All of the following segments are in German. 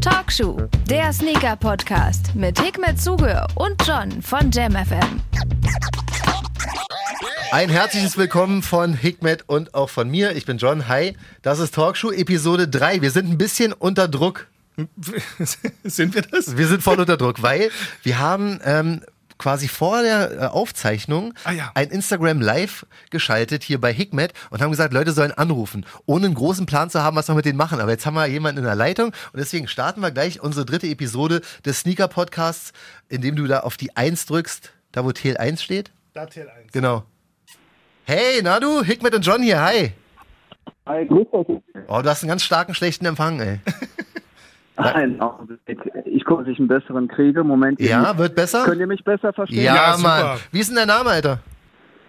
Talkshow, der Sneaker-Podcast mit Hikmet Zuge und John von JamFM. Ein herzliches Willkommen von Hikmet und auch von mir. Ich bin John. Hi, das ist Talkshow Episode 3. Wir sind ein bisschen unter Druck. sind wir das? Wir sind voll unter Druck, weil wir haben ähm, quasi vor der äh, Aufzeichnung Ah, ja. ein Instagram Live geschaltet hier bei Hikmet und haben gesagt, Leute sollen anrufen, ohne einen großen Plan zu haben, was wir mit denen machen. Aber jetzt haben wir jemanden in der Leitung und deswegen starten wir gleich unsere dritte Episode des Sneaker Podcasts, indem du da auf die 1 drückst, da wo Tel 1 steht. Da Teil 1. Genau. Hey, na du, Hikmet und John hier, hi. Hi, grüß euch. Oh, du hast einen ganz starken, schlechten Empfang, ey. Nein, Augenblick. Ich gucke, dass ich einen besseren kriege. Moment. Ja, wird besser? Könnt ihr mich besser verstehen? Ja, Ja, super. Mann. Wie ist denn dein Name, Alter?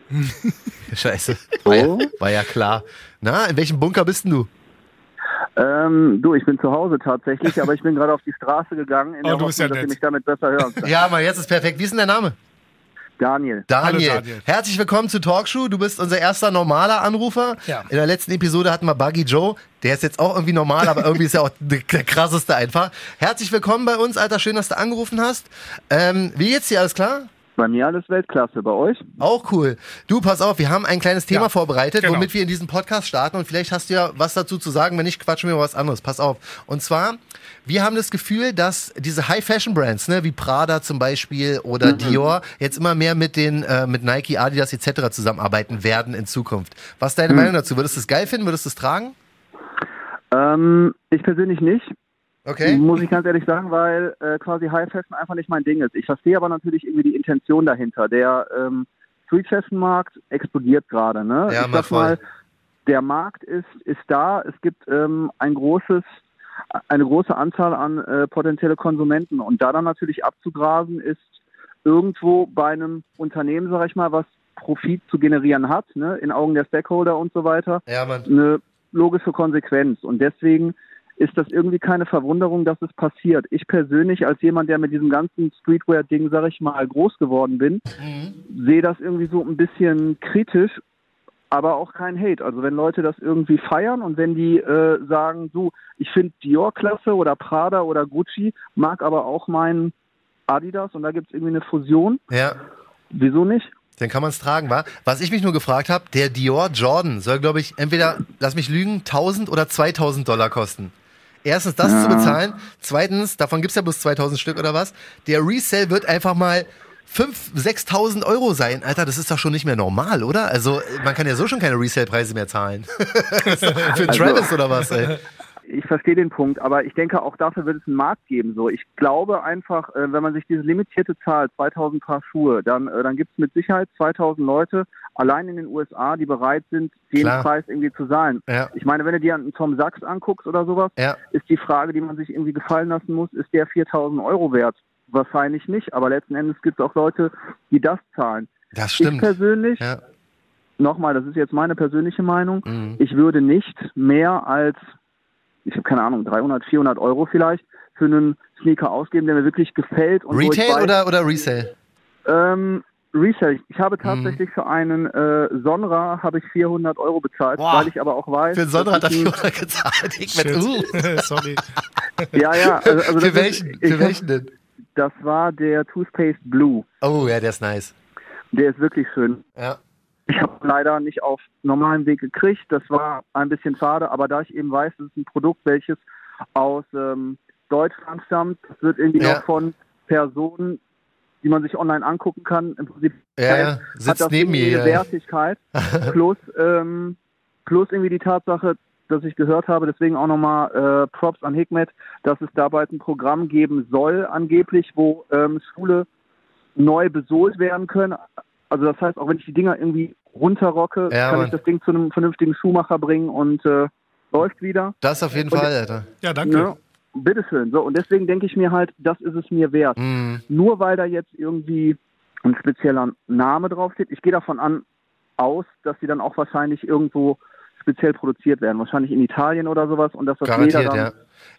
Scheiße. War ja, war ja klar. Na, in welchem Bunker bist denn du? Ähm, du, ich bin zu Hause tatsächlich, aber ich bin gerade auf die Straße gegangen, in Oh, der du bist Hoffnung, ja dass ihr nett. mich damit besser hören könnt. Ja, Mann, jetzt ist perfekt. Wie ist denn dein Name? Daniel. Daniel. Hallo, Daniel. Herzlich willkommen zu Talkshow. Du bist unser erster normaler Anrufer. Ja. In der letzten Episode hatten wir Buggy Joe. Der ist jetzt auch irgendwie normal, aber irgendwie ist er auch der krasseste einfach. Herzlich willkommen bei uns, Alter. Schön, dass du angerufen hast. Ähm, wie geht's dir? Alles klar? Bei mir alles Weltklasse, bei euch? Auch cool. Du, pass auf, wir haben ein kleines Thema Ja, vorbereitet, genau. womit wir in diesen Podcast starten und vielleicht hast du ja was dazu zu sagen, wenn nicht, quatschen wir über was anderes. Pass auf. Und zwar, wir haben das Gefühl, dass diese High-Fashion-Brands, ne, wie Prada zum Beispiel oder Dior, jetzt immer mehr mit den, äh, mit Nike, Adidas etc. zusammenarbeiten werden in Zukunft. Was ist deine Meinung dazu? Würdest du es geil finden? Würdest du es tragen? Ähm, ich persönlich nicht, Okay. muss ich ganz ehrlich sagen, weil äh, quasi High Fashion einfach nicht mein Ding ist. Ich verstehe aber natürlich irgendwie die Intention dahinter. Der ähm, Street Fashion Markt explodiert gerade. Ne? Ja, ich sag voll. mal, der Markt ist, ist da. Es gibt ähm, ein großes, eine große Anzahl an äh, potenzielle Konsumenten. Und da dann natürlich abzugrasen ist irgendwo bei einem Unternehmen, sag ich mal, was Profit zu generieren hat, ne, in Augen der Stakeholder und so weiter, Ja, eine logische Konsequenz. Und deswegen ist das irgendwie keine Verwunderung, dass es passiert. Ich persönlich als jemand, der mit diesem ganzen Streetwear-Ding, sag ich mal, groß geworden bin, sehe das irgendwie so ein bisschen kritisch, aber auch kein Hate. Also wenn Leute das irgendwie feiern und wenn die äh, sagen, so, ich finde Dior klasse oder Prada oder Gucci, mag aber auch meinen Adidas und da gibt es irgendwie eine Fusion, Ja. wieso nicht? Dann kann man es tragen, wa? Was ich mich nur gefragt habe, der Dior Jordan soll, glaube ich, entweder, lass mich lügen, 1000 oder 2000 Dollar kosten. Erstens das Ja. zu bezahlen. Zweitens, davon gibt's ja bloß 2000 Stück oder was. Der Resale wird einfach mal 5.000, 6.000 Euro sein. Alter, das ist doch schon nicht mehr normal, oder? Also, man kann ja so schon keine Resale-Preise mehr zahlen. Für Also- Travis oder was, ey? Ich verstehe den Punkt, aber ich denke, auch dafür wird es einen Markt geben. So, ich glaube einfach, äh, wenn man sich diese limitierte Zahl, 2000 Paar Schuhe, dann, äh, dann gibt es mit Sicherheit 2000 Leute allein in den USA, die bereit sind, den Klar. Preis irgendwie zu zahlen. Ja. Ich meine, wenn du dir einen Tom Sachs anguckst oder sowas, Ja. ist die Frage, die man sich irgendwie gefallen lassen muss, ist der 4000 Euro wert? Wahrscheinlich nicht, aber letzten Endes gibt es auch Leute, die das zahlen. Das Ich stimmt. persönlich, Ja. nochmal, das ist jetzt meine persönliche Meinung, Mhm. ich würde nicht mehr als, ich habe keine Ahnung, 300, 400 Euro vielleicht für einen Sneaker ausgeben, der mir wirklich gefällt. Und Retail weiß, oder, oder Resale? Ähm, Resale. Ich Mhm. habe tatsächlich für einen äh, Sonra habe ich 400 Euro bezahlt, Boah. weil ich aber auch weiß. Für den Sonder hat er dass ich 400 gezahlt. Ich mit, uh. Sorry. Ja, ja. Also, also das Für ist- welchen? ich Für hab- welchen denn? Das war der Toothpaste Blue. Oh, ja, der ist nice. Der ist wirklich schön. Ja. Ich habe leider nicht auf normalem Weg gekriegt. Das war ein bisschen schade, aber da ich eben weiß, das ist ein Produkt, welches aus ähm, Deutschland stammt, das wird irgendwie Ja. noch von Personen, die man sich online angucken kann, im Prinzip Ja, ja. hat Sitzt das neben mir. Wertigkeit. plus, ähm, plus irgendwie die Tatsache, dass ich gehört habe, deswegen auch nochmal äh, Props an Hikmet, dass es da bald ein Programm geben soll, angeblich, wo ähm, Schule neu besohlt werden können. Also das heißt, auch wenn ich die Dinger irgendwie runterrocke, Ja, kann Mann. ich das Ding zu einem vernünftigen Schuhmacher bringen und äh, läuft wieder. Das auf jeden Und- Fall, Alter. Ja, danke. Ne? Bitteschön. So, und deswegen denke ich mir halt, das ist es mir wert. Mhm. Nur weil da jetzt irgendwie ein spezieller Name draufsteht. Ich gehe davon an aus, dass sie dann auch wahrscheinlich irgendwo speziell produziert werden. Wahrscheinlich in Italien oder sowas und dass das Garantiert, Leder dann, ja.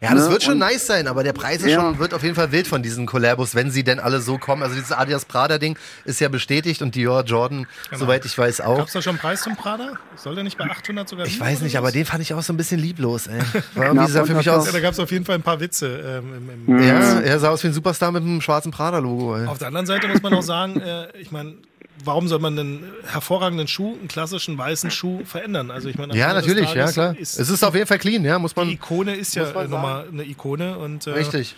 Ja, das ne, wird schon und- nice sein, aber der Preis ist Ja. schon, wird auf jeden Fall wild von diesen Collabos, wenn sie denn alle so kommen. Also dieses Adidas Prada Ding ist ja bestätigt und Dior Jordan, Genau. soweit ich weiß, auch. Gab es da schon einen Preis zum Prada? Soll der nicht bei 800 sogar Ich weiß nicht, aber den fand ich auch so ein bisschen lieblos, ey. War irgendwie sah für mich aus. Ja, da gab es auf jeden Fall ein paar Witze. Ähm, im, im Mhm. Ja, er sah aus wie ein Superstar mit einem schwarzen Prada-Logo. Auf der anderen Seite muss man auch sagen, äh, ich meine, warum soll man einen hervorragenden Schuh, einen klassischen weißen Schuh verändern? Also ich meine, Ja, natürlich, ja klar. Ist, es ist auf jeden Fall clean, ja, muss die man. Ikone ist ja äh, nochmal eine Ikone und äh, Richtig.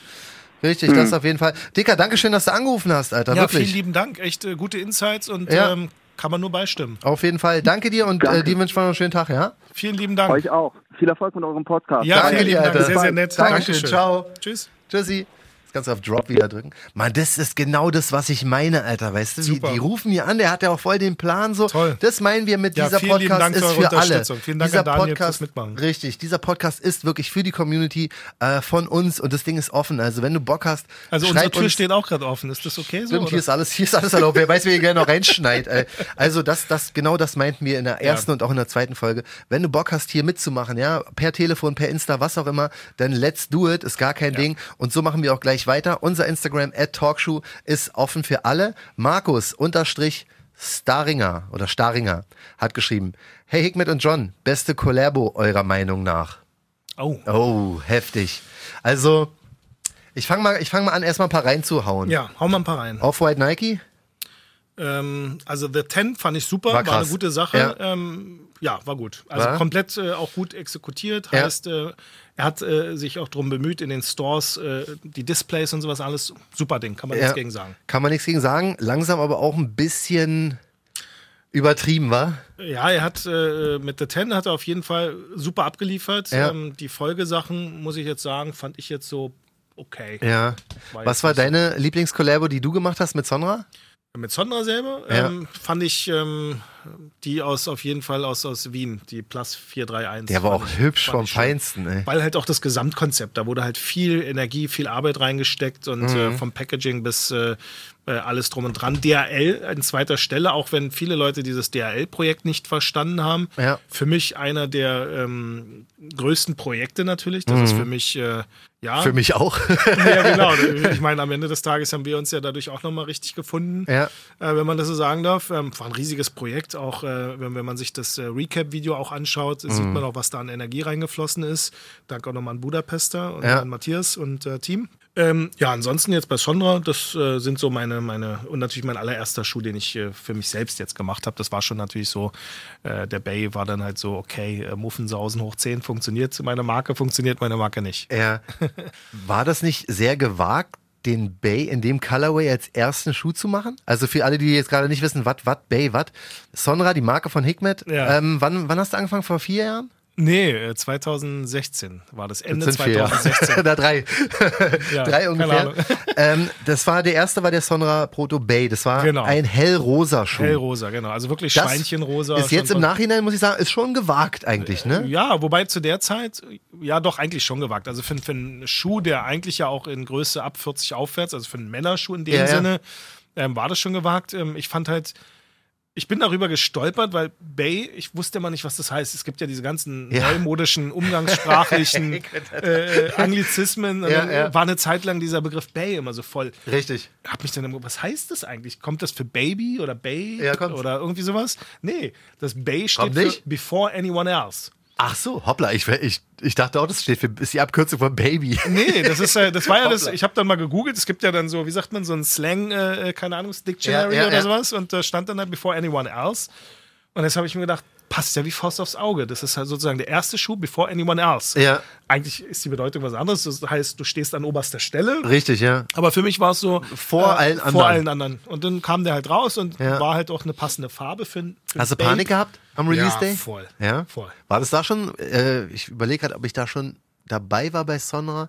Richtig, das auf jeden Fall. Dicker, Dankeschön, dass du angerufen hast, Alter. Ja, wirklich. vielen lieben Dank, echt äh, gute Insights und Ja. ähm, kann man nur beistimmen. Auf jeden Fall. Danke dir und äh, Danke. dir wünschen wir noch einen schönen Tag, ja? Vielen lieben Dank. Euch auch. Viel Erfolg mit eurem Podcast. ja, Danke vielen dir, lieben Dank, Alter. sehr, sehr nett. Dankeschön, Dankeschön. ciao. Tschüss. Tschüssi. Kannst du auf Drop wieder drücken. Mann, das ist genau das, was ich meine, Alter. Weißt du, die, die rufen mir an, der hat ja auch voll den Plan so. Toll. Das meinen wir mit Ja, dieser Podcast Dank ist für alle. Vielen Dank dieser an Daniel Podcast, Mitmachen. Richtig, dieser Podcast ist wirklich für die Community äh, von uns und das Ding ist offen. Also wenn du Bock hast, Also unsere Tür uns. steht auch gerade offen. Ist das okay so? Stimmt, hier ist alles, hier ist alles erlaubt. Wer weiß, wer hier gerne noch reinschneit. ey. Also das, das, genau das meinten wir in der ersten und auch in der zweiten Folge. Wenn du Bock hast, hier mitzumachen, ja, per Telefon, per Insta, was auch immer, dann let's do it, ist gar kein Ding. Und so machen wir auch gleich weiter. Unser Instagram at Talkshow ist offen für alle. Markus unterstrich Staringer oder Staringer hat geschrieben, hey Hikmet und John, beste Collabo eurer Meinung nach. Oh. Oh, heftig. Also, ich fange mal, ich fang mal an, erstmal ein paar reinzuhauen. Ja, hau mal ein paar rein. Off-White Nike? Ähm, also The Ten fand ich super, War war, eine gute Sache. Ja, ähm, ja war gut. Also War? komplett äh, auch gut exekutiert. Ja. Heißt, äh, er hat äh, sich auch darum bemüht, in den Stores äh, die Displays und sowas alles. Super Ding, kann man Ja. nichts gegen sagen. Kann man nichts gegen sagen. Langsam aber auch ein bisschen übertrieben, war? Ja, er hat äh, mit The Ten hat er auf jeden Fall super abgeliefert. Ja. Ähm, die Folgesachen, muss ich jetzt sagen, fand ich jetzt so okay. Ja. War Was war nicht so- deine Lieblingskollabo, die du gemacht hast mit Sonra? Mit Sondra selber Ja. ähm, fand ich ähm, die aus auf jeden Fall aus, aus Wien, die Plus 431. Der war auch ich- hübsch vom. Feinsten, ey. Weil halt auch das Gesamtkonzept, da wurde halt viel Energie, viel Arbeit reingesteckt und Mhm. äh, vom Packaging bis äh, äh, alles drum und dran. DHL an zweiter Stelle, auch wenn viele Leute dieses DHL-Projekt nicht verstanden haben. Ja. Für mich einer der ähm, größten Projekte natürlich. Das ist für mich, äh, ja. Mhm. Für mich auch. Ja, genau. Ich meine, am Ende des Tages haben wir uns ja dadurch auch nochmal richtig gefunden, Ja. äh, wenn man das so sagen darf. Ähm, war ein riesiges Projekt, auch äh, wenn, wenn man sich das äh, Recap-Video auch anschaut, sieht Mhm. man auch, was da an Energie reingeflossen ist. Danke auch nochmal an Budapester und Ja. an Matthias und äh, Team. Ähm, ja, ansonsten jetzt bei Sondra, das äh, sind so meine, meine, und natürlich mein allererster Schuh, den ich äh, für mich selbst jetzt gemacht habe. Das war schon natürlich so, äh, der Bay war dann halt so, okay, äh, Muffensausen hoch 10 funktioniert, meine Marke funktioniert, meine Marke nicht. War das nicht sehr gewagt? Den Bay in dem Colorway als ersten Schuh zu machen? Also für alle, die jetzt gerade nicht wissen, was, was, Bay, was. Sonra, die Marke von Hikmet. Ja. Ähm, wann, wann hast du angefangen? Vor vier Jahren? Nee, äh, 2016 war das Ende Das sind vier Jahre. 2016. da drei. Ja, drei ungefähr. Ähm, das war der erste, war der Sonra Proto Bay. Das war Genau. ein hellrosa Schuh. Hellrosa, genau. Also wirklich Das Schweinchenrosa. Ist jetzt im Nachhinein, muss ich sagen, ist schon gewagt eigentlich, ne? Ja, wobei zu der Zeit, ja doch, eigentlich schon gewagt. Also für, für einen Schuh, der eigentlich ja auch in Größe ab 40 aufwärts, also für einen Männerschuh in dem Ja, ja. Sinne, ähm, war das schon gewagt. Ähm, ich fand halt, ich bin darüber gestolpert, weil Bay, ich wusste immer nicht, was das heißt. Es gibt ja diese ganzen Ja. neumodischen, umgangssprachlichen äh, Anglizismen. Ja, ja. war eine Zeit lang dieser Begriff Bay immer so voll. Richtig. hab mich dann immer, was heißt das eigentlich? Kommt das für Baby oder Bay oder irgendwie sowas? Nee, das Bay steht für? Before Anyone Else. Ach so, hoppla, ich, ich, ich dachte auch, das steht für, ist die Abkürzung von Baby. Nee, das ist äh, das war ja das, ich habe dann mal gegoogelt, es gibt ja dann so, wie sagt man, so ein Slang, äh, keine Ahnung, Dictionary Ja, ja, oder ja. sowas und da stand dann halt Before Anyone Else. Und jetzt habe ich mir gedacht, passt ja wie Faust aufs Auge. Das ist halt sozusagen der erste Schuh Before Anyone Else. Ja. Eigentlich ist die Bedeutung was anderes. Das heißt, du stehst an oberster Stelle. Richtig, ja. Aber für mich war es so äh, Vor allen anderen. Vor allen anderen. Und dann kam der halt raus und Ja. war halt auch eine passende Farbe für, für Hast du Babe. Panik gehabt am Release Ja, Day? voll. Ja? Voll. War das da schon, äh, ich überlege gerade, ob ich da schon dabei war bei Sonra,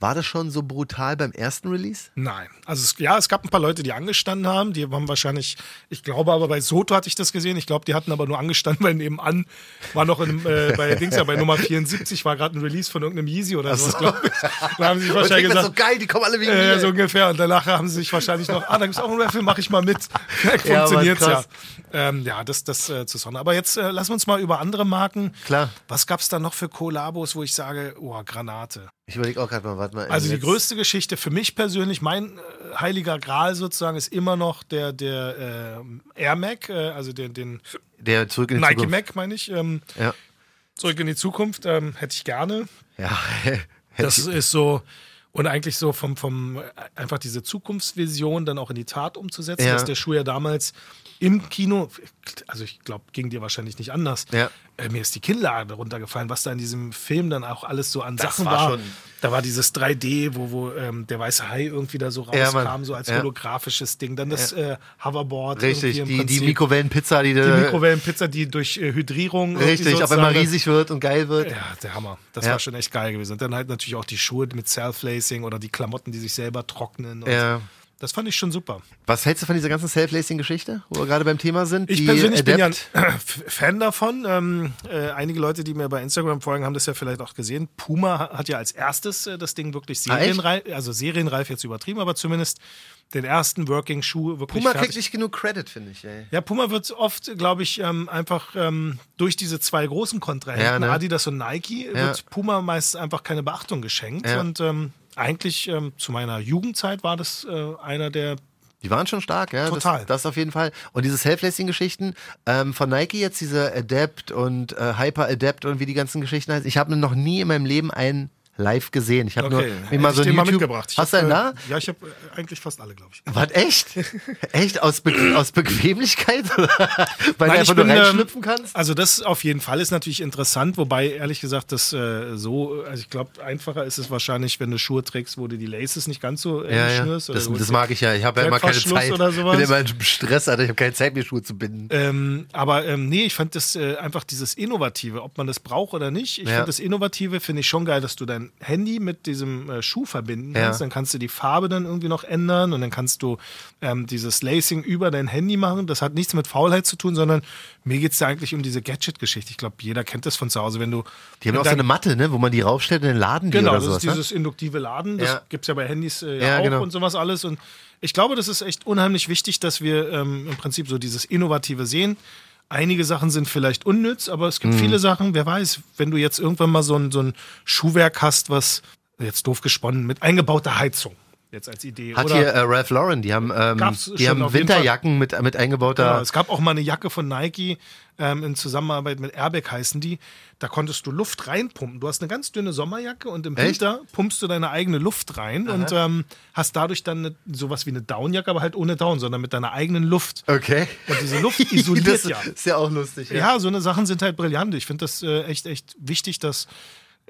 War das schon so brutal beim ersten Release? Nein. Also es, ja, es gab ein paar Leute, die angestanden haben. Die haben wahrscheinlich, ich glaube aber bei Soto hatte ich das gesehen. Ich glaube, die hatten aber nur angestanden, weil nebenan war noch in, äh, bei Dings ja bei Nummer 74 war gerade ein Release von irgendeinem Yeezy oder sowas, so. glaube ich. Da haben sie sich wahrscheinlich gesagt, ist so geil, die kommen alle wegen äh, mir. so ungefähr. Und danach haben sie sich wahrscheinlich noch, ah, da gibt es auch einen Raffle, mache ich mal mit. Ja, funktioniert's ja. Ähm, ja, das, das äh, zu Sonne. Aber jetzt äh, lassen wir uns mal über andere Marken. Klar. Was gab es da noch für Kollabos, wo ich sage, oh, Granate. Ich überlege auch gerade mal, warte mal. Also die größte Geschichte für mich persönlich, mein äh, heiliger Gral sozusagen, ist immer noch der, der äh, Air Mac, äh, also den, den Der zurück in die Nike Zukunft. Mac, meine ich. Ähm, Ja. zurück in die Zukunft ähm, hätte ich gerne. Ja. Das ist so, und eigentlich so vom, vom, äh, einfach diese Zukunftsvision dann auch in die Tat umzusetzen, Ja. dass der Schuh ja damals im Kino, also ich glaube, ging dir wahrscheinlich nicht anders. Ja. Äh, mir ist die Kinnlade runtergefallen, was da in diesem Film dann auch alles so an Das Sachen war war. schon- Da war dieses 3D, wo, wo ähm, der weiße Hai irgendwie da so Ja, rauskam, Mann. so als Ja. holographisches Ding. Dann das äh, Hoverboard. Richtig, die, die. Mikrowellenpizza, die, die Mikrowellenpizza, die durch äh, Hydrierung Richtig, auf einmal riesig wird und geil wird. ja, der Hammer. Das Ja. war schon echt geil gewesen. Und dann halt natürlich auch die Schuhe mit Self-Lacing oder die Klamotten, die sich selber trocknen. Ja. Das fand ich schon super. Was hältst du von dieser ganzen Self-Lacing-Geschichte, wo wir gerade beim Thema sind? Ich persönlich bin ja ein Fan davon. Ähm, äh, einige Leute, die mir bei Instagram folgen, haben das ja vielleicht auch gesehen. Puma ha- hat ja als erstes äh, das Ding wirklich Ah, serienreif, also serienreif jetzt übertrieben, aber zumindest den ersten Working-Schuh wirklich Puma fertig. kriegt nicht genug Credit, finde ich. Ey. Ja, Puma wird oft, glaube ich, ähm, einfach ähm, durch diese zwei großen Kontrahenten, Ja, ne? Adidas und Nike, Ja. wird Puma meist einfach keine Beachtung geschenkt. Ja. Und ähm, eigentlich ähm, zu meiner Jugendzeit war das äh, einer der Die waren schon stark, ja. Total. Das, das auf jeden Fall. Und diese Self-Lacing-Geschichten ähm, von Nike jetzt, diese Adapt und äh, Hyper Adapt und wie die ganzen Geschichten heißen. Ich habe noch nie in meinem Leben einen live gesehen. Ich habe nur mir mal so ein YouTube. mitgebracht. Ich Hast du einen da? äh, Ja, ich habe äh, eigentlich fast alle, glaube ich. Was, echt? echt? Aus, Be aus Bequemlichkeit? Weil Nein, du einfach nur bin, ähm, reinschlüpfen kannst? Also das auf jeden Fall ist natürlich interessant, wobei ehrlich gesagt das äh, so, also ich glaube einfacher ist es wahrscheinlich, wenn du Schuhe trägst, wo du die Laces nicht ganz so eng Ja, ja. schnürst. Das, das mag ich ja. Ich habe ja immer keine Zeit. oder sowas. bin immer im Stress, Alter. Ich habe keine Zeit, mir Schuhe zu binden. Ähm, aber ähm, nee, ich fand das äh, einfach dieses Innovative, ob man das braucht oder nicht. Ich Ja. finde das Innovative, finde ich schon geil, dass du dein Handy mit diesem äh, Schuh verbinden Ja. kannst. Dann kannst du die Farbe dann irgendwie noch ändern und dann kannst du ähm, dieses Lacing über dein Handy machen. Das hat nichts mit Faulheit zu tun, sondern mir geht es da eigentlich um diese Gadget-Geschichte. Ich glaube, jeder kennt das von zu Hause, wenn du. Die haben auch so eine Matte, ne, wo man die raufstellt und dann laden die Genau, oder das sowas. ist dieses induktive Laden. Das Ja. gibt es ja bei Handys äh, Ja, ja, auch genau. und sowas alles. Und ich glaube, das ist echt unheimlich wichtig, dass wir ähm, im Prinzip so dieses Innovative sehen. Einige Sachen sind vielleicht unnütz, aber es gibt Mhm. viele Sachen, wer weiß, wenn du jetzt irgendwann mal so ein, so ein Schuhwerk hast, was jetzt doof gesponnen mit eingebauter Heizung. Jetzt als Idee. Hat Oder, hier äh, Ralph Lauren, die haben, ähm, die haben Winterjacken mit, mit eingebauter. Genau, es gab auch mal eine Jacke von Nike ähm, in Zusammenarbeit mit Airbag heißen die. Da konntest du Luft reinpumpen. Du hast eine ganz dünne Sommerjacke und im Echt? Winter pumpst du deine eigene Luft rein und ähm, hast dadurch dann eine, sowas wie eine Downjacke, aber halt ohne Down, sondern mit deiner eigenen Luft. Okay. Und diese Luft isoliert das ja. ist ja auch lustig. Ja, so eine Sachen sind halt brillant. Ich finde das äh, echt, echt wichtig, dass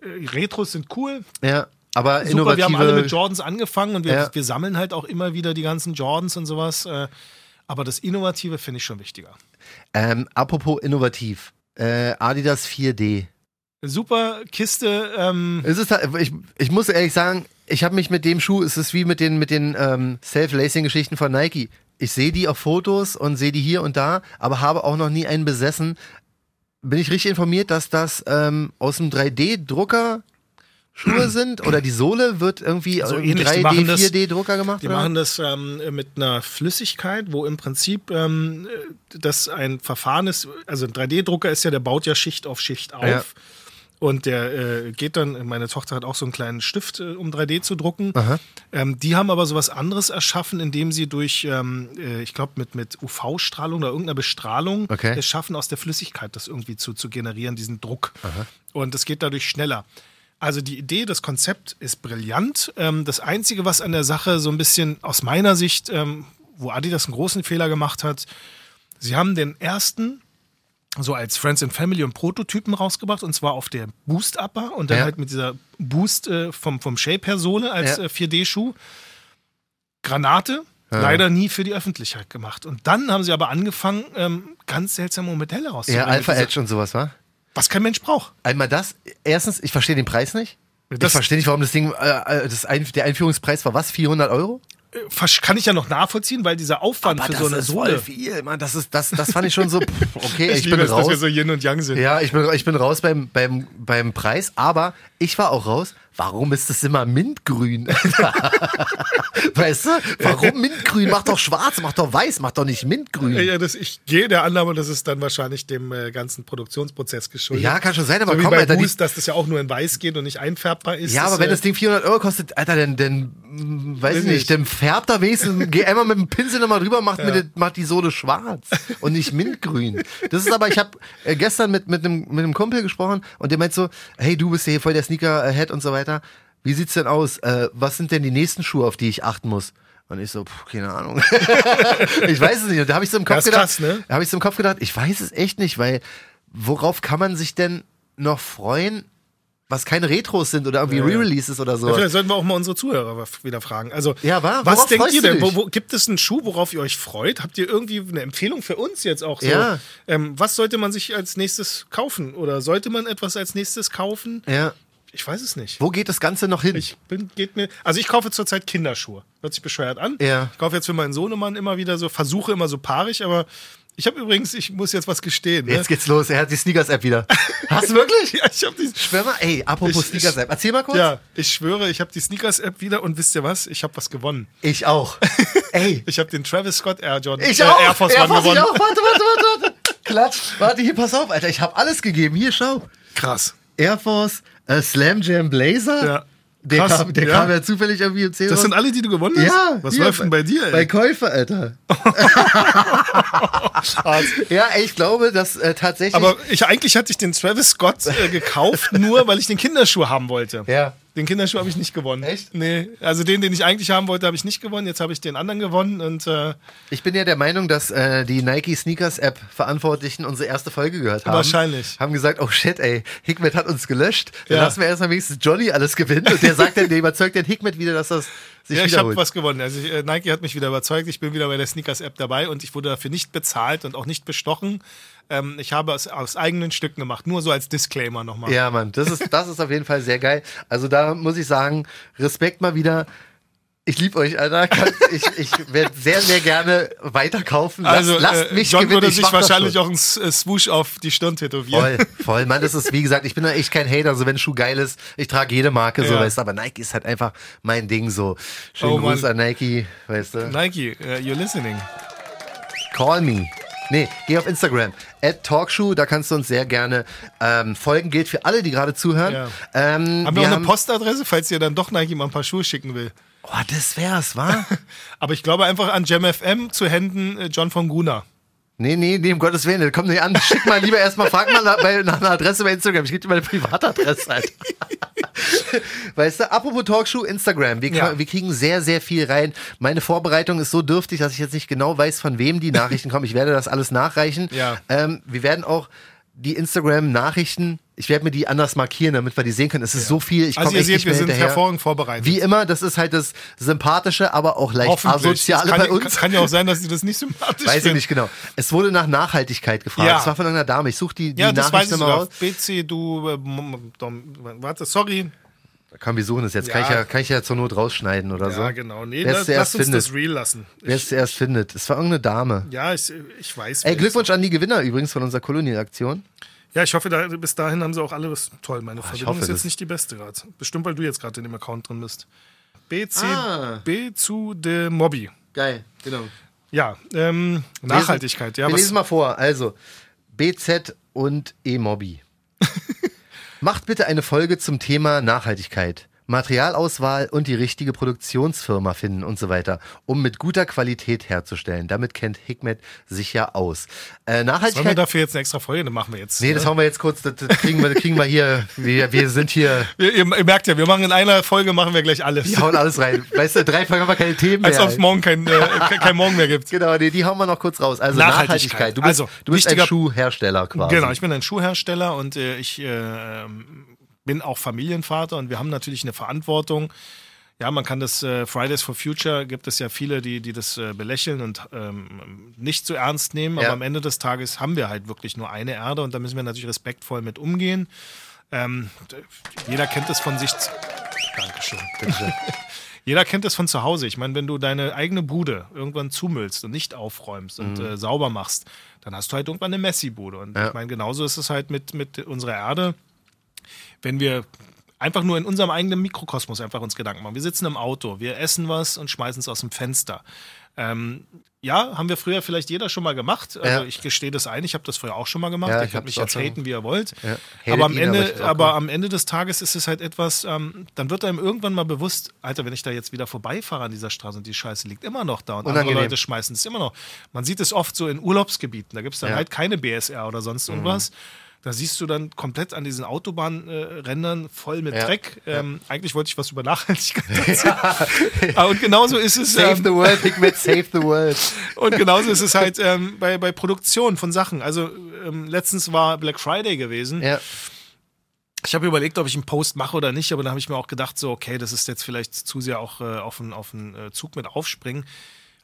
äh, Retros sind cool. ja. Aber Super, innovative. wir haben alle mit Jordans angefangen und wir, Ja. wir sammeln halt auch immer wieder die ganzen Jordans und sowas. Äh, aber das Innovative finde ich schon wichtiger. ähm, apropos innovativ. Äh, Adidas 4D. Super Kiste. Ähm, Es ist, halt- ich, ich muss ehrlich sagen, ich habe mich mit dem Schuh, es ist wie mit den, mit den ähm, Self-Lacing-Geschichten von Nike. Ich sehe die auf Fotos und sehe die hier und da, aber habe auch noch nie einen besessen. Bin ich richtig informiert, dass das ähm, aus dem 3D-Drucker Schuhe sind? Oder die Sohle wird irgendwie So machen das- 3D-4D-Drucker gemacht? Die oder? machen das ähm, mit einer Flüssigkeit, wo im Prinzip ähm, das ein Verfahren ist. Also ein 3D-Drucker ist ja, der baut ja Schicht auf Schicht auf. Ja. Und der äh, geht dann, meine Tochter hat auch so einen kleinen Stift, äh, um 3D zu drucken. Aha. Ähm, die haben aber sowas anderes erschaffen, indem sie durch, ähm, äh, ich glaube, mit, mit UV-Strahlung oder irgendeiner Bestrahlung Okay. es schaffen, aus der Flüssigkeit das irgendwie zu, zu generieren, diesen Druck. Und es geht dadurch schneller. Also die Idee, das Konzept ist brillant. Ähm, das Einzige, was an der Sache so ein bisschen aus meiner Sicht, ähm, wo Adidas einen großen Fehler gemacht hat, sie haben den ersten so als Friends and Family und Prototypen rausgebracht und zwar auf der Boost Upper und dann Ja. halt mit dieser Boost äh, vom, vom Shape her Sohle als Ja. äh, 4D-Schuh. Granate, Ja. leider nie für die Öffentlichkeit gemacht. Und dann haben sie aber angefangen, ähm, ganz seltsame Modelle Ja, rauszubringen. Alpha Diese- Edge und sowas, wa? Was kein Mensch braucht. Einmal das. Erstens, ich verstehe den Preis nicht. ich Das verstehe nicht, warum das Ding, äh, äh, das ein, der Einführungspreis war was? 400 Euro? Versch- kann ich ja noch nachvollziehen, weil dieser Aufwand für so eine Sohle. viel, Mann. Das, ist, das, das fand ich schon so, okay, ich, liebe bin es, dass wir raus. so Yin und Yang sind. Ja, ich bin, ich bin raus beim, beim, beim Preis, aber ich war auch raus. Warum ist das immer mintgrün? weißt du? Warum mintgrün? Mach doch schwarz, mach doch weiß, mach doch nicht mintgrün. Ja, das, ich gehe der Annahme, das ist dann wahrscheinlich dem äh, ganzen Produktionsprozess geschuldet. Ja, kann schon sein, aber so komm, bei Alter, Boost, dass das ja auch nur in weiß geht und nicht einfärbbar ist. Ja, aber das, wenn äh, das Ding 400 Euro kostet, Alter, dann, dann mm, weiß ich nicht, ich. dann färbt er wenigstens, geh einmal mit dem Pinsel nochmal drüber, macht, mir das, macht die Sohle schwarz und nicht mintgrün. Das ist aber, ich habe äh, gestern mit, mit, einem, mit einem Kumpel gesprochen und der meint so, hey, du bist hier voll der Sneaker-Head und so weiter. Wie sieht's denn aus? Äh, was sind denn die nächsten Schuhe, auf die ich achten muss? Und ich so, pff, keine Ahnung. ich weiß es nicht. Und da habe ich so im Kopf gedacht, krass, ne? da habe ich so im Kopf gedacht, ich weiß es echt nicht, weil worauf kann man sich denn noch freuen, was keine Retros sind oder irgendwie Re-Releases oder so? Ja, vielleicht sollten wir auch mal unsere Zuhörer wieder fragen. Also, Ja, wa? was denkt ihr denn? Wo, wo, gibt es einen Schuh, worauf ihr euch freut? Habt ihr irgendwie eine Empfehlung für uns jetzt auch so? Ja. Ähm, was sollte man sich als nächstes kaufen? Oder sollte man etwas als nächstes kaufen? Ja. Ich weiß es nicht. Wo geht das Ganze noch hin? Ich bin, geht mir, also ich kaufe zurzeit Kinderschuhe. Hört sich bescheuert an. Ja. Ich kaufe jetzt für meinen Sohnemann immer wieder so, versuche immer so paarig, aber ich habe übrigens, ich muss jetzt was gestehen. Ne? Jetzt geht's los. Er hat die Sneakers-App wieder. Hast du wirklich? Ja, ich habe die. Schwör mal, ey, apropos Sneakers-App. Erzähl mal kurz. Ja, ich schwöre, ich habe die Sneakers-App wieder und wisst ihr was? Ich habe was gewonnen. Ich auch. Ey, Ich habe den Travis Scott Air Jordan ich äh, auch. Air Force Air One Force, gewonnen. Ich auch. Warte, warte, warte, warte. Klatsch. Warte, hier, pass auf, Alter. Ich habe alles gegeben. Hier, schau. Krass. Air Force, äh, Slam Jam Blazer. Ja. Der, Krass, kam, der ja. kam ja zufällig irgendwie im 10 Das sind alle, die du gewonnen hast? Ja. Was hier, läuft denn bei dir? Ey? Bei Käufer, Alter. Ja, ey, ich glaube, dass äh, tatsächlich. Aber ich, eigentlich hatte ich den Travis Scott äh, gekauft, nur weil ich den Kinderschuh haben wollte. Ja. Den Kinderschuh habe ich nicht gewonnen. Echt? Nee. Also den, den ich eigentlich haben wollte, habe ich nicht gewonnen. Jetzt habe ich den anderen gewonnen und äh, Ich bin ja der Meinung, dass äh, die Nike Sneakers App Verantwortlichen unsere erste Folge gehört haben. Wahrscheinlich. Haben gesagt, oh shit, ey, Hikmet hat uns gelöscht. Dann Ja. lassen wir erstmal wenigstens Johnny alles gewinnen. Und der sagt dann, der überzeugt den Hikmet wieder, dass das sich ja, ich habe was gewonnen. Also ich, äh, Nike hat mich wieder überzeugt. Ich bin wieder bei der Sneakers-App dabei und ich wurde dafür nicht bezahlt und auch nicht bestochen. Ähm, ich habe es aus eigenen Stücken gemacht. Nur so als Disclaimer nochmal. ja, Mann, das ist, das ist auf jeden Fall sehr geil. Also da muss ich sagen, Respekt mal wieder. Ich liebe euch, Alter. Ich ich werde sehr, sehr gerne weiterkaufen. Lasst, Also lasst äh, mich John gewinnen. würde ich sich wahrscheinlich auch einen äh, Swoosh auf die Stirn tätowieren. Voll, voll. Mann, das ist, wie gesagt, ich bin da echt kein Hater. Also, wenn ein Schuh geil ist, ich trage jede Marke, so, Ja. weißt du. Aber Nike ist halt einfach mein Ding, so. Schönen Oh. Gruß an Nike, weißt du. Nike, uh, you're listening. Call me. Nee, geh auf Instagram. At Talkshow, da kannst du uns sehr gerne ähm, folgen. Gilt für alle, die gerade zuhören. Ja. Ähm, Haben wir, auch eine Postadresse, falls ihr dann doch Nike mal ein paar Schuhe schicken will. Oh, das wär's, wa? Aber ich glaube einfach an JamFM zu Händen äh, John von Gruner. nee, nee, nee, um Gottes Willen, das kommt nicht an. Schick mal lieber erstmal, frag mal nach, bei, nach einer Adresse bei Instagram. Ich gebe dir meine Privatadresse, Alter. Weißt du, apropos Talkshow, Instagram. Wir, Ja. wir kriegen sehr, sehr viel rein. Meine Vorbereitung ist so dürftig, dass ich jetzt nicht genau weiß, von wem die Nachrichten kommen. Ich werde das alles nachreichen. Ja. Ähm, wir werden auch die Instagram-Nachrichten, ich werde mir die anders markieren, damit wir die sehen können. Es ist so viel, ich komme Also ihr seht, nicht wir sind hinterher. hervorragend vorbereitet. Wie immer, das ist halt das Sympathische, aber auch leicht asoziale Das kann, bei uns. Kann ja auch sein, dass sie das nicht sympathisch Weiß ich finden. nicht genau. Es wurde nach Nachhaltigkeit gefragt. Ja. Es war von irgendeiner Dame. Ich suche die, die Ja, das weiß Nachricht ich nochmal sogar. raus. BC, du, äh, dom- warte, sorry. Komm, wir suchen es jetzt. Ja. Kann, ich ja, kann ich ja zur Not rausschneiden oder so. Ja, genau. Nee, Wer es lass, uns findet. das real lassen. Wer es zuerst findet. Es war irgendeine Dame. Ja, ich, ich weiß. Ey, Glückwunsch an die Gewinner übrigens von unserer Kolonialaktion. es ist. Ja, ich hoffe, da, bis dahin haben sie auch alle was toll. Meine Verbindung hoffe ist jetzt nicht die beste gerade. Bestimmt, weil du jetzt gerade in dem Account drin bist. BC, Ah. B zu de Mobby. Geil, genau. Ja, ähm, Nachhaltigkeit. Ja, wir lesen mal vor. Also, BZ und E-Mobby. Macht bitte eine Folge zum Thema Nachhaltigkeit. Materialauswahl und die richtige Produktionsfirma finden und so weiter, um mit guter Qualität herzustellen. Damit kennt Hikmet sich ja aus. Äh, Sollen wir Nachhaltigkeit. dafür jetzt eine extra Folge? Das machen wir jetzt. Nee, das ne? hauen wir jetzt kurz, das, das kriegen, wir, das kriegen wir hier. Wir, wir sind hier, ihr, ihr, merkt ja, wir machen in einer Folge machen wir gleich alles. wir hauen alles rein. Weißt du, drei Folgen haben wir keine Themen Als mehr. ob es morgen kein, äh, kein, Morgen mehr gibt. Genau, nee, die hauen wir noch kurz raus. Also Nachhaltigkeit. Nachhaltigkeit. Du bist, Also, du bist ein Schuhhersteller quasi. Genau, ich bin ein Schuhhersteller und äh, ich äh, bin auch Familienvater und wir haben natürlich eine Verantwortung. Ja, man kann das äh, Fridays for Future, gibt es ja viele, die, die das äh, belächeln und ähm, nicht so ernst nehmen, Ja. aber am Ende des Tages haben wir halt wirklich nur eine Erde und da müssen wir natürlich respektvoll mit umgehen. Ähm, jeder kennt es von sich. Dankeschön. Bitte. Jeder kennt es von zu Hause. Ich meine, wenn du deine eigene Bude irgendwann zumüllst und nicht aufräumst und äh, sauber machst, dann hast du halt irgendwann eine Messi-Bude. Und Ja. ich meine, genauso ist es halt mit, mit unserer Erde. Wenn wir einfach nur in unserem eigenen Mikrokosmos einfach uns Gedanken machen. Wir sitzen im Auto, wir essen was und schmeißen es aus dem Fenster. Ähm, ja, haben wir früher vielleicht jeder schon mal gemacht. Also Ja. ich gestehe das ein, ich habe das früher auch schon mal gemacht. Ja, ich hab's mich jetzt haten, wie ihr wollt. Ja. Aber, am aber Ende, aber cool. am Ende des Tages ist es halt etwas, ähm, dann wird einem irgendwann mal bewusst, Alter, wenn ich da jetzt wieder vorbeifahre an dieser Straße und die Scheiße liegt immer noch da und Unangenehm. andere Leute schmeißen es immer noch. Man sieht es oft so in Urlaubsgebieten, da gibt es dann. Mhm. halt keine BSR oder sonst irgendwas. Da siehst du dann komplett an diesen Autobahnrändern voll mit Ja. Dreck. Ähm, Eigentlich wollte ich was über Nachhaltigkeit erzählen. Ah, und genauso ist es. Save ähm, the world, Hikmet, save the world. und genauso ist es halt ähm, bei, bei Produktion von Sachen. Also ähm, letztens war Black Friday gewesen. Ja. Ich habe überlegt, ob ich einen Post mache oder nicht, aber dann habe ich mir auch gedacht, so, okay, das ist jetzt vielleicht zu sehr auch äh, auf einen auf einen, äh, Zug mit aufspringen.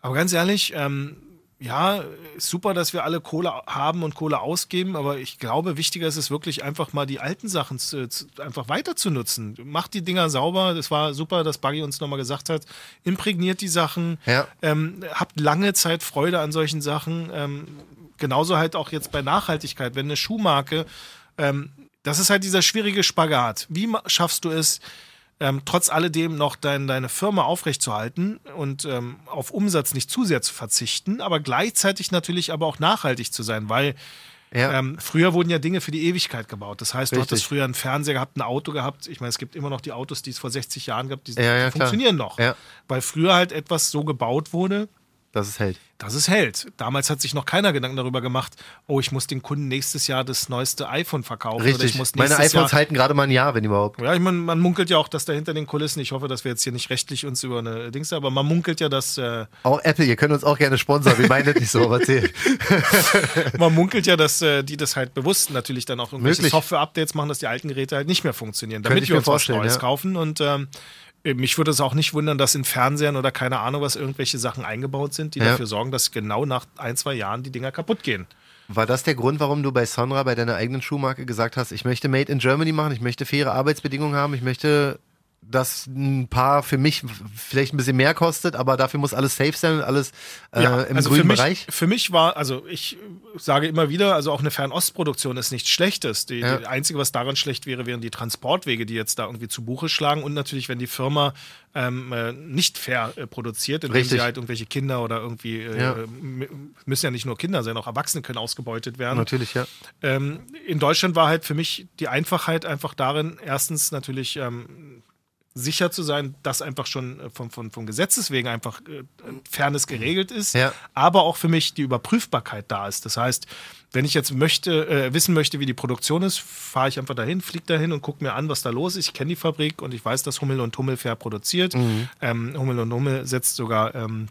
Aber ganz ehrlich, ähm, ja, ist super, dass wir alle Kohle haben und Kohle ausgeben, aber ich glaube, wichtiger ist es wirklich einfach mal die alten Sachen zu, zu, einfach weiter zu nutzen. Macht die Dinger sauber. Das war super, dass Buggy uns nochmal gesagt hat. Imprägniert die Sachen. Ja. Ähm, habt lange Zeit Freude an solchen Sachen. Ähm, genauso halt auch jetzt bei Nachhaltigkeit. Wenn eine Schuhmarke, ähm, das ist halt dieser schwierige Spagat. Wie schaffst du es, ähm, trotz alledem noch dein, deine Firma aufrechtzuerhalten und ähm, auf Umsatz nicht zu sehr zu verzichten, aber gleichzeitig natürlich aber auch nachhaltig zu sein, weil Ja. ähm, früher wurden ja Dinge für die Ewigkeit gebaut. Das heißt, du Richtig. hattest früher einen Fernseher gehabt, ein Auto gehabt. Ich meine, es gibt immer noch die Autos, die es vor 60 Jahren gab, die, Ja, ja, funktionieren noch. Weil früher halt etwas so gebaut wurde, dass es hält. dass es hält. Damals hat sich noch keiner Gedanken darüber gemacht, oh, ich muss den Kunden nächstes Jahr das neueste iPhone verkaufen. Oder ich Richtig. muss Meine iPhones Jahr halten gerade mal ein Jahr, wenn überhaupt. ja, ich meine, man munkelt ja auch, dass da hinter den Kulissen, ich hoffe, dass wir jetzt hier nicht rechtlich uns über eine Dings, aber man munkelt ja, dass äh, Auch Apple, ihr könnt uns auch gerne sponsern. Wir meinen das nicht so, aber erzähl. man munkelt ja, dass äh, die das halt bewusst natürlich dann auch irgendwelche. Software-Updates machen, dass die alten Geräte halt nicht mehr funktionieren, damit wir uns was Neues ja. kaufen und ähm, mich würde es auch nicht wundern, dass in Fernsehern oder keine Ahnung was irgendwelche Sachen eingebaut sind, die Ja. dafür sorgen, dass genau nach ein, zwei Jahren die Dinger kaputt gehen. War das der Grund, warum du bei Sonra, bei deiner eigenen Schuhmarke gesagt hast, ich möchte Made in Germany machen, ich möchte faire Arbeitsbedingungen haben, ich möchte, dass ein paar für mich vielleicht ein bisschen mehr kostet, aber dafür muss alles safe sein und alles äh, im also grünen für mich, Bereich? Für mich war, also ich sage immer wieder, also auch eine Fernostproduktion ist nichts Schlechtes. Die, Ja. die Einzige, was daran schlecht wäre, wären die Transportwege, die jetzt da irgendwie zu Buche schlagen und natürlich, wenn die Firma ähm, äh, nicht fair äh, produziert, indem Richtig. sie halt irgendwelche Kinder oder irgendwie, äh, Ja. müssen ja nicht nur Kinder sein, auch Erwachsene können ausgebeutet werden. Natürlich, ja. Ähm, in Deutschland war halt für mich die Einfachheit einfach darin, erstens natürlich ähm, sicher zu sein, dass einfach schon äh, vom, vom, vom Gesetzes wegen einfach äh, Fairness geregelt ist, Ja. aber auch für mich die Überprüfbarkeit da ist. Das heißt, wenn ich jetzt möchte, äh, wissen möchte, wie die Produktion ist, fahre ich einfach dahin, fliege dahin und gucke mir an, was da los ist. Ich kenne die Fabrik und ich weiß, dass Hummel und Hummel fair produziert. Mhm. Ähm, Hummel und Hummel setzt sogar ähm,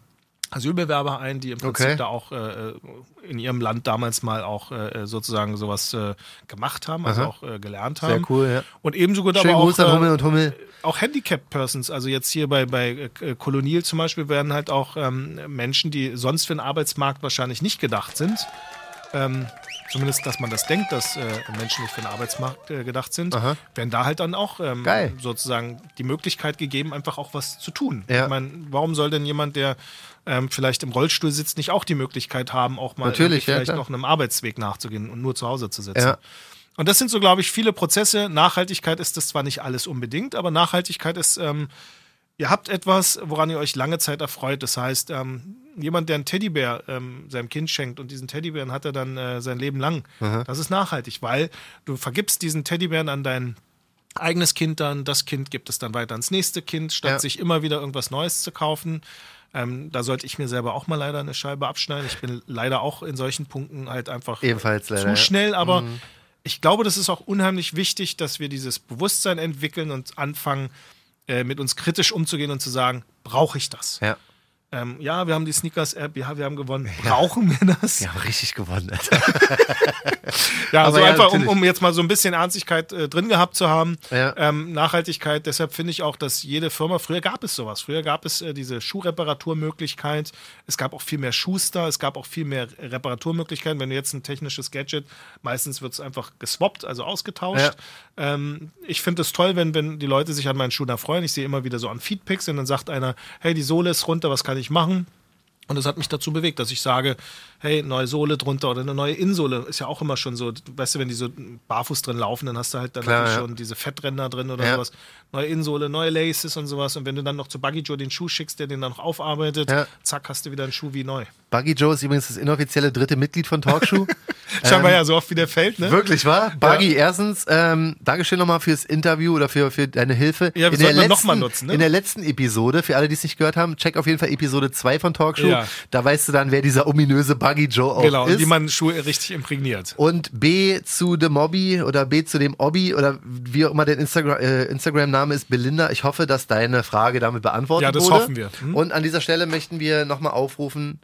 Asylbewerber ein, die im Prinzip Okay. da auch äh, in ihrem Land damals mal auch äh, sozusagen sowas äh, gemacht haben, also Aha. auch äh, gelernt haben. Sehr cool, ja. Und ebenso gut Schönen aber auch, Hummel äh, und Hummel. auch Handicapped Persons, also jetzt hier bei, bei äh, Kolonial zum Beispiel, werden halt auch ähm, Menschen, die sonst für den Arbeitsmarkt wahrscheinlich nicht gedacht sind, ähm, zumindest, dass man das denkt, dass äh, Menschen nicht für den Arbeitsmarkt äh, gedacht sind, Aha. werden da halt dann auch ähm, sozusagen die Möglichkeit gegeben, einfach auch was zu tun. Ja. Ich meine, warum soll denn jemand, der ähm, vielleicht im Rollstuhl sitzt, nicht auch die Möglichkeit haben, auch mal ja, vielleicht klar. noch einem Arbeitsweg nachzugehen und nur zu Hause zu sitzen? Ja. Und das sind so, glaube ich, viele Prozesse. Nachhaltigkeit ist das zwar nicht alles unbedingt, aber Nachhaltigkeit ist, ähm, ihr habt etwas, woran ihr euch lange Zeit erfreut. Das heißt, ähm, jemand, der einen Teddybär ähm, seinem Kind schenkt und diesen Teddybären hat er dann äh, sein Leben lang, das ist nachhaltig, weil du vergibst diesen Teddybären an dein eigenes Kind dann, das Kind gibt es dann weiter ans nächste Kind, statt Ja. sich immer wieder irgendwas Neues zu kaufen. Ähm, da sollte ich mir selber auch mal leider eine Scheibe abschneiden. Ich bin leider auch in solchen Punkten halt einfach Ebenfalls leider, zu. Mhm. schnell, aber ich glaube, das ist auch unheimlich wichtig, dass wir dieses Bewusstsein entwickeln und anfangen, äh, mit uns kritisch umzugehen und zu sagen, brauche ich das? Ja. Ähm, ja, wir haben die Sneakers-App, ja, wir haben gewonnen. Brauchen wir das? Wir haben richtig gewonnen. Ja, also ja, einfach, um, um jetzt mal so ein bisschen Ernstigkeit äh, drin gehabt zu haben. Ja. Ähm, Nachhaltigkeit, deshalb finde ich auch, dass jede Firma, früher gab es sowas. Früher gab es äh, diese Schuhreparaturmöglichkeit. Es gab auch viel mehr Schuster, es gab auch viel mehr Reparaturmöglichkeiten. Wenn du jetzt ein technisches Gadget, meistens wird es einfach geswappt, also ausgetauscht. Ähm, ich finde es toll, wenn, wenn die Leute sich an meinen Schuhen erfreuen. Ich sehe immer wieder so an Feedpicks und dann sagt einer, hey, die Sohle ist runter, was kann ich machen? Und das hat mich dazu bewegt, dass ich sage, hey, neue Sohle drunter oder eine neue Innensohle ist ja auch immer schon so, weißt du, wenn die so barfuß drin laufen, dann hast du halt dann Klar, ja. schon diese Fettränder drin oder Ja. sowas. Neue Innensohle, neue Laces und sowas. Und wenn du dann noch zu Buggy Joe den Schuh schickst, der den dann noch aufarbeitet, Ja. zack, hast du wieder einen Schuh wie neu. Buggy Joe ist übrigens das inoffizielle dritte Mitglied von Talkshow. Scheinbar ja so oft wie der fällt, ne? Wirklich, wahr? Buggy, erstens, ähm, Dankeschön nochmal fürs Interview oder für, für deine Hilfe. Ja, in, der sollten wir letzten, noch mal nutzen, ne? in der letzten Episode, für alle, die es nicht gehört haben, check auf jeden Fall Episode 2 von Talkshow. Ja. Da weißt du dann, wer dieser ominöse Buggy Joe auch Genau, ist. und wie man Schuhe richtig imprägniert. und B zu dem Mobby oder B zu dem Obby oder wie auch immer dein Instagram, äh, Instagram-Name ist, Belinda. Ich hoffe, dass deine Frage damit beantwortet Ja, das wurde. hoffen wir. Hm? Und an dieser Stelle möchten wir nochmal aufrufen,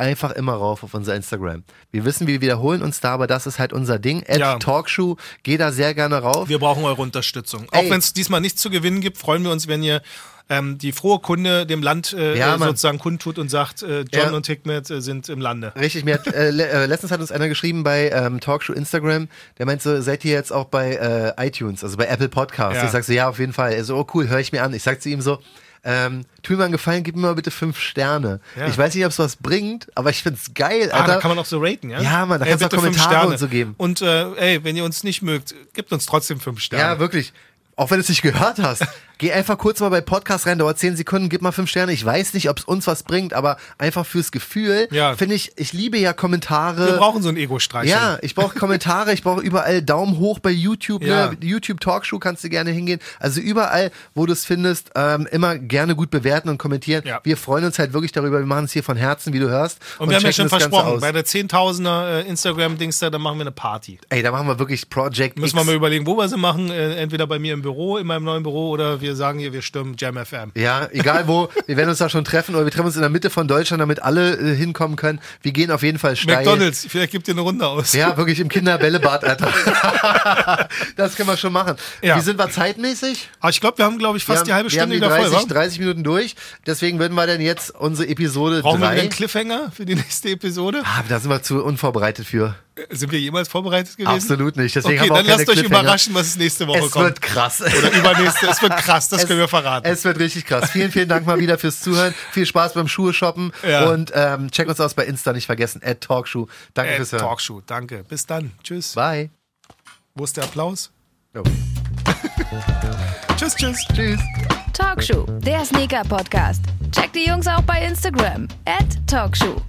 einfach immer rauf auf unser Instagram. Wir wissen, wir wiederholen uns da, aber das ist halt unser Ding. At Ja. Talkshow, geh da sehr gerne rauf. Wir brauchen eure Unterstützung. Ey. Auch wenn es diesmal nichts zu gewinnen gibt, freuen wir uns, wenn ihr ähm, die frohe Kunde dem Land äh, Ja, sozusagen kundtut und sagt, äh, John Ja. und Hikmet äh, sind im Lande. Richtig, mir hat, äh, äh, letztens hat uns einer geschrieben bei ähm, Talkshow Instagram, der meint so, seid ihr jetzt auch bei äh, iTunes, also bei Apple Podcasts? Ja. Ich sag so, ja, auf jeden Fall. Er so, oh cool, höre ich mir an. Ich sag zu ihm so, ähm, tu mir mal einen Gefallen, gib mir mal bitte fünf Sterne. Ja. Ich weiß nicht, ob es was bringt, aber ich find's geil, Ah, Alter. da kann man auch so raten, ja? Ja, Mann, da Ey, kannst du auch Kommentare und so geben. Und äh, ey, wenn ihr uns nicht mögt, gebt uns trotzdem fünf Sterne. ja, wirklich. Auch wenn du es nicht gehört hast. Geh einfach kurz mal bei Podcast rein, dauert zehn Sekunden, gib mal fünf Sterne. Ich weiß nicht, ob es uns was bringt, aber einfach fürs Gefühl Ja. finde ich, ich liebe ja Kommentare. Wir brauchen so ein Ego-Streich. Ja, ich brauche Kommentare, ich brauche überall Daumen hoch bei YouTube, Ja. ne? YouTube Talkshow kannst du gerne hingehen. Also überall, wo du es findest, ähm, immer gerne gut bewerten und kommentieren. Ja. Wir freuen uns halt wirklich darüber. Wir machen es hier von Herzen, wie du hörst. Und, wir haben ja schon versprochen, bei der 10.000er äh, Instagram-Dings da, da machen wir eine Party. Ey, da machen wir wirklich Project Müssen X. wir mal überlegen, wo wir sie machen. Äh, entweder bei mir im Büro, in meinem neuen Büro, oder wir sagen hier, wir stürmen Jam FM. ja, egal wo, wir werden uns da schon treffen oder wir treffen uns in der Mitte von Deutschland, damit alle äh, hinkommen können. Wir gehen auf jeden Fall steil. McDonalds, vielleicht gibt ihr eine Runde aus. Ja, wirklich im Kinderbällebad, Alter. das können wir schon machen. Ja. Wie sind wir zeitmäßig? Aber ich glaube, wir haben, glaube ich, fast wir die haben, halbe wir haben Stunde die wieder 30, voll, wa? 30 Minuten durch. Deswegen würden wir dann jetzt unsere Episode Brauchen wir wieder 3. einen Cliffhanger für die nächste Episode? Ah, da sind wir zu unvorbereitet für. Äh, Sind wir jemals vorbereitet gewesen? Absolut nicht. Deswegen Okay, haben wir auch dann keine lasst euch überraschen, was nächste Woche Es kommt. wird krass. Oder übernächste. Es wird krass, das Es- können wir verraten. Es wird richtig krass. Vielen, vielen Dank mal wieder fürs Zuhören. Viel Spaß beim Schuhe shoppen. Ja. Und ähm, check uns aus bei Insta, nicht vergessen. At Talkshow. Danke äh, fürs Hören. Talkshow, danke. Bis dann. Tschüss. Bye. Wo ist der Applaus? Jo. Tschüss, tschüss. Tschüss. Talkshow, der Sneaker-Podcast. Checkt die Jungs auch bei Instagram. At Talkshow.